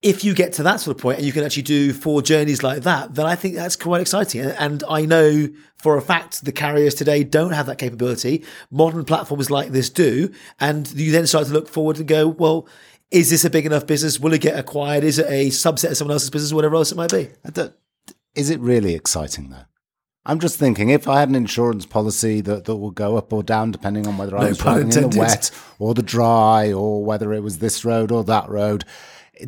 if you get to that sort of point and you can actually do four journeys like that, then I think that's quite exciting. And- I know for a fact the carriers today don't have that capability. Modern platforms like this do. And you then start to look forward and go, well, is this a big enough business? Will it get acquired? Is it a subset of someone else's business? Whatever else it might be. Is it really exciting though? I'm just thinking if I had an insurance policy that, that would go up or down depending on whether I was driving in the wet or the dry or whether it was this road or that road,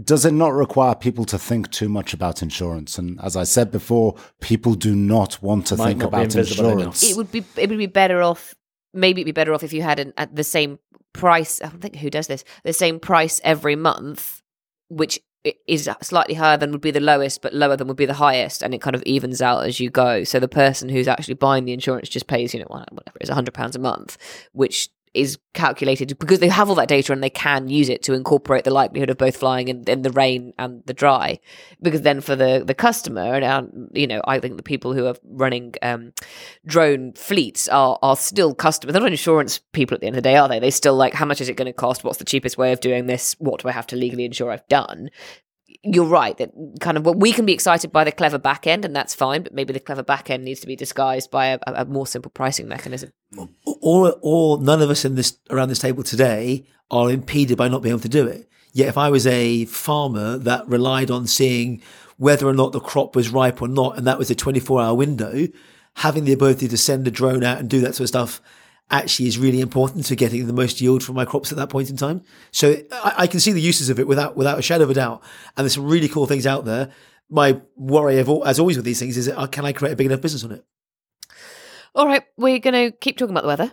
does it not require people to think too much about insurance? And as I said before, people do not want to Might think about invisible enough. insurance. it would be it would be better off. Maybe it'd be better off if you had an, at the same price. I don't think who does this. The same price every month, which is slightly higher than would be the lowest, but lower than would be the highest, and it kind of evens out as you go. So the person who's actually buying the insurance just pays, you know, whatever it is, hundred pounds a month, which is calculated because they have all that data and they can use it to incorporate the likelihood of both flying in, in the rain and the dry. Because then for the the customer and um, you know, I think the people who are running um, drone fleets are are still customers. They're not insurance people at the end of the day, are they? They still like how much is it going to cost? What's the cheapest way of doing this? What do I have to legally ensure I've done? You're right that kind of what we can be excited by the clever back end, and that's fine. But maybe the clever back end needs to be disguised by a, a a more simple pricing mechanism. Or, or none of us in this around this table today are impeded by not being able to do it. Yet if I was a farmer that relied on seeing whether or not the crop was ripe or not, and that was a 24 hour window, having the ability to send a drone out and do that sort of stuff actually is really important to getting the most yield from my crops at that point in time. So I, I, can see the uses of it without without a shadow of a doubt. And there's some really cool things out there. My worry, of, as always with these things, is that, uh, can I create a big enough business on it? All right, we're going to keep talking about the weather.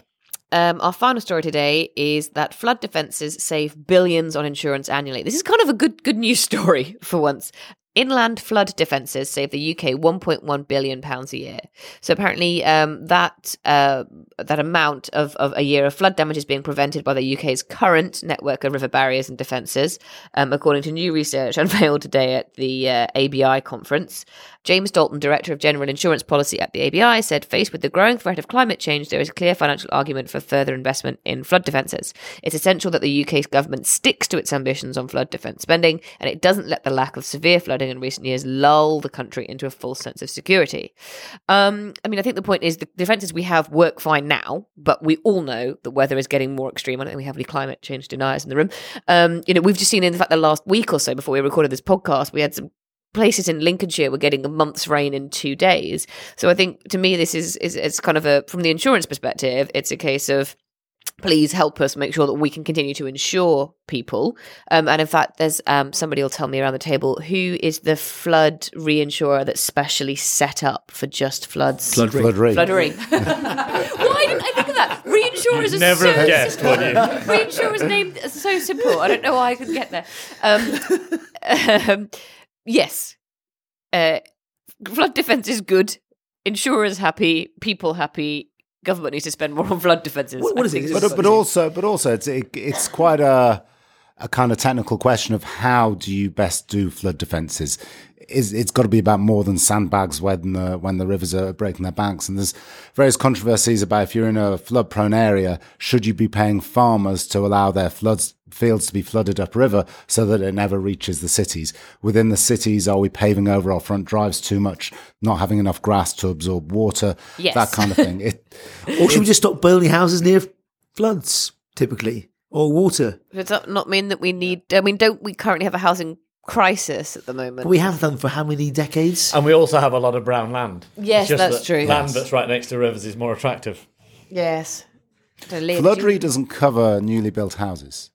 Um, our final story today is that flood defences save billions on insurance annually. This is kind of a good good news story (laughs) for once. Inland flood defences save the UK 1.1 billion pounds a year. So apparently, um, that uh, that amount of, of a year of flood damage is being prevented by the UK's current network of river barriers and defences, um, according to new research (laughs) unveiled today at the uh, ABI conference. James Dalton, Director of General Insurance Policy at the ABI, said faced with the growing threat of climate change, there is a clear financial argument for further investment in flood defences. It's essential that the UK government sticks to its ambitions on flood defence spending and it doesn't let the lack of severe flooding in recent years lull the country into a false sense of security. Um, I mean, I think the point is the defences we have work fine now, but we all know the weather is getting more extreme. I don't think we have any climate change deniers in the room. Um, you know, we've just seen in the fact the last week or so before we recorded this podcast, we had some places in Lincolnshire were getting a month's rain in two days. So I think to me, this is, is it's kind of a from the insurance perspective, it's a case of please help us make sure that we can continue to insure people. Um, and in fact, there's um, somebody will tell me around the table who is the flood reinsurer that's specially set up for just floods. Flood Flood Re. Flood Re. (laughs) Why didn't I think of that? Reinsurers are Never so have guessed, simple. would you? Reinsurers named so simple. I don't know why I could get there. Um, (laughs) um, yes, uh, flood defense is good. Insurers happy, people happy. Government needs to spend more on flood defences. What- what I is it? think Is is- it- But, but also, but also, it's it, it's quite a a kind of technical question of how do you best do flood defences. Is it's got to be about more than sandbags when the when the rivers are breaking their banks, and there's various controversies about if you're in a flood prone area, should you be paying farmers to allow their floods fields to be flooded upriver so that it never reaches the cities? Within the cities, are we paving over our front drives too much, not having enough grass to absorb water, Yes. that kind of thing? It, (laughs) Or should we just stop building houses near floods, typically, or water? Does that not mean that we need? I mean, don't we currently have a housing crisis at the moment? But we have done for how many decades? And we also have a lot of brown land. Yes, It's just that's that true. Land Yes. that's right next to rivers is more attractive. yes. So, Liz, Flood you- Re doesn't cover newly built houses.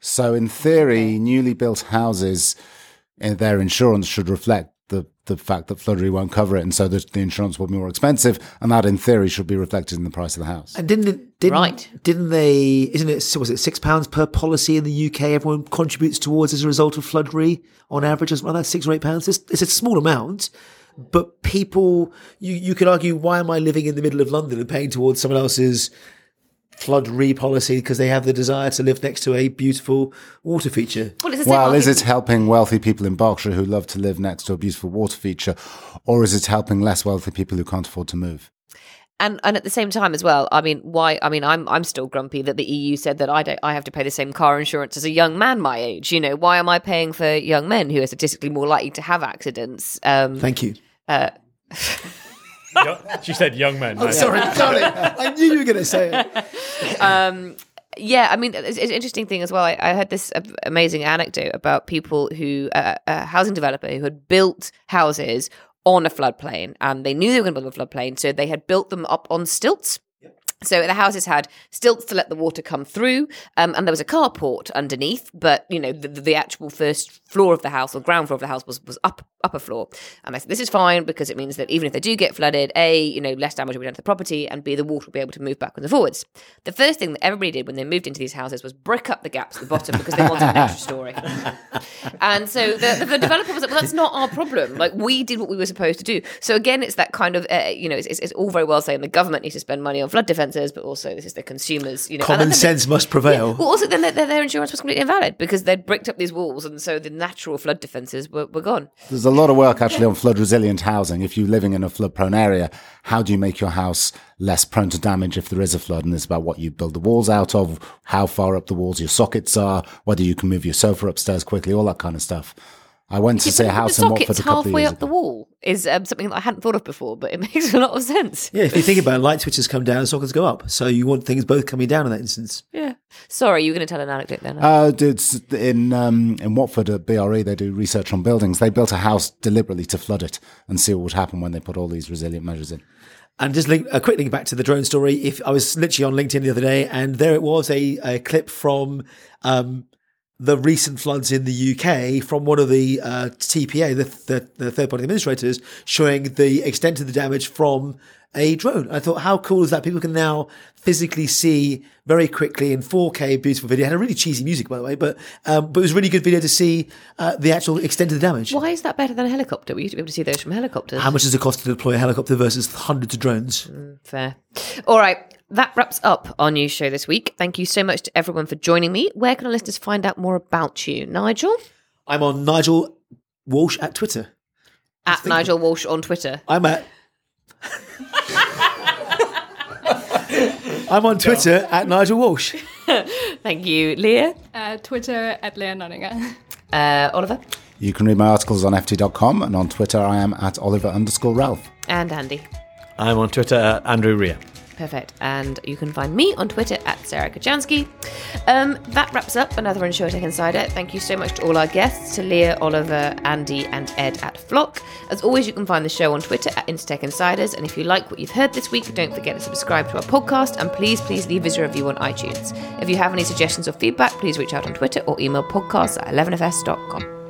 So, in theory, newly built houses, uh, their insurance should reflect the, the fact that Flood Re won't cover it, and so the, the insurance will be more expensive, and that, in theory, should be reflected in the price of the house. And didn't it? Didn't, Right. Didn't they? Isn't it? Was it six pounds per policy in the UK? Everyone contributes towards as a result of flood re on average, as well. That's six or eight pounds. It's, it's a small amount, but people, you you could argue, why am I living in the middle of London and paying towards someone else's flood re policy because they have the desire to live next to a beautiful water feature? Well, it's Well, is it helping wealthy people in Berkshire who love to live next to a beautiful water feature, or is it helping less wealthy people who can't afford to move? and and at the same time as well i mean why i mean i'm i'm still grumpy that the eu said that i don't i have to pay the same car insurance as a young man my age you know why am i paying for young men who are statistically more likely to have accidents um Thank you. Yo- (laughs) she said young men. right? Sorry, darling. I knew you were going to say it. (laughs) um yeah i mean it's, it's an interesting thing as well i, I heard this uh, amazing anecdote about people who uh, a housing developer who had built houses on a floodplain and they knew they were going to build a floodplain so they had built them up on stilts so the houses had stilts to let the water come through, um, and there was a carport underneath. But you know, the, the actual first floor of the house or ground floor of the house was was up upper floor. And I said this is fine because it means that even if they do get flooded, a you know less damage will be done to the property, and b the water will be able to move backwards and forwards. The first thing that everybody did when they moved into these houses was brick up the gaps at the bottom because they wanted an extra (laughs) story. And so the, the developer was like, well, that's not our problem. Like, we did what we were supposed to do. So again, it's that kind of, uh, you know, it's, it's, it's all very well saying the government needs to spend money on flood defences, but also this is the consumers, you know. Common then- sense must prevail. Well, also then their, their, their insurance was completely invalid because they'd bricked up these walls and so the natural flood defences were, were gone. There's a lot of work actually on flood resilient housing. If you're living in a flood prone area, how do you make your house less prone to damage if there is a flood? And it's about what you build the walls out of, how far up the walls your sockets are, whether you can move your sofa upstairs quickly, all that kind of stuff. I went to see a house the in Watford a couple of halfway years up the wall. is um, something that I hadn't thought of before, but it (laughs) makes a lot of sense. Yeah, if you think about it, light switches come down, and sockets go up. So you want things both coming down in that instance. Yeah. Sorry, you were going to tell an anecdote then. Uh, it's in um, in Watford at BRE, they do research on buildings. They built a house deliberately to flood it and see what would happen when they put all these resilient measures in. And just link, a quick link back to the drone story. If I was literally on LinkedIn the other day, and there it was a, a clip from um, the recent floods in the UK from one of the uh, TPA, the, the, the third party administrators, showing the extent of the damage from a drone. I thought, how cool is that? People can now physically see very quickly in 4K, beautiful video. It had a really cheesy music, by the way, but um, but it was a really good video to see uh, the actual extent of the damage. Why is that better than a helicopter? We used to be able to see those from helicopters. How much does it cost to deploy a helicopter versus hundreds of drones? Fair. All right. That wraps up our news show this week. Thank you so much to everyone for joining me. Where can our listeners find out more about you? Nigel? I'm on Nigel Walsh at Twitter. At Nigel Walsh on Twitter. I'm at. I'm on Twitter at Nigel Walsh. (laughs) Thank you. Lea? Uh, Twitter at Lea Nonninger. (laughs) Uh, Oliver? You can read my articles on ft.com and on Twitter I am at Oliver underscore Ralph. And Andy? I'm on Twitter at Andrew Rear. Perfect. And you can find me on Twitter at Sarah Kocianski. Um, that wraps up another InsurTech Insider. Thank you so much to all our guests, to Lea, Oliver, Andy, and Ed at Flock. As always, you can find the show on Twitter at InsurTech Insiders. And if you like what you've heard this week, don't forget to subscribe to our podcast and please, please leave us a review on iTunes. If you have any suggestions or feedback, please reach out on Twitter or email podcasts at 11fs.com.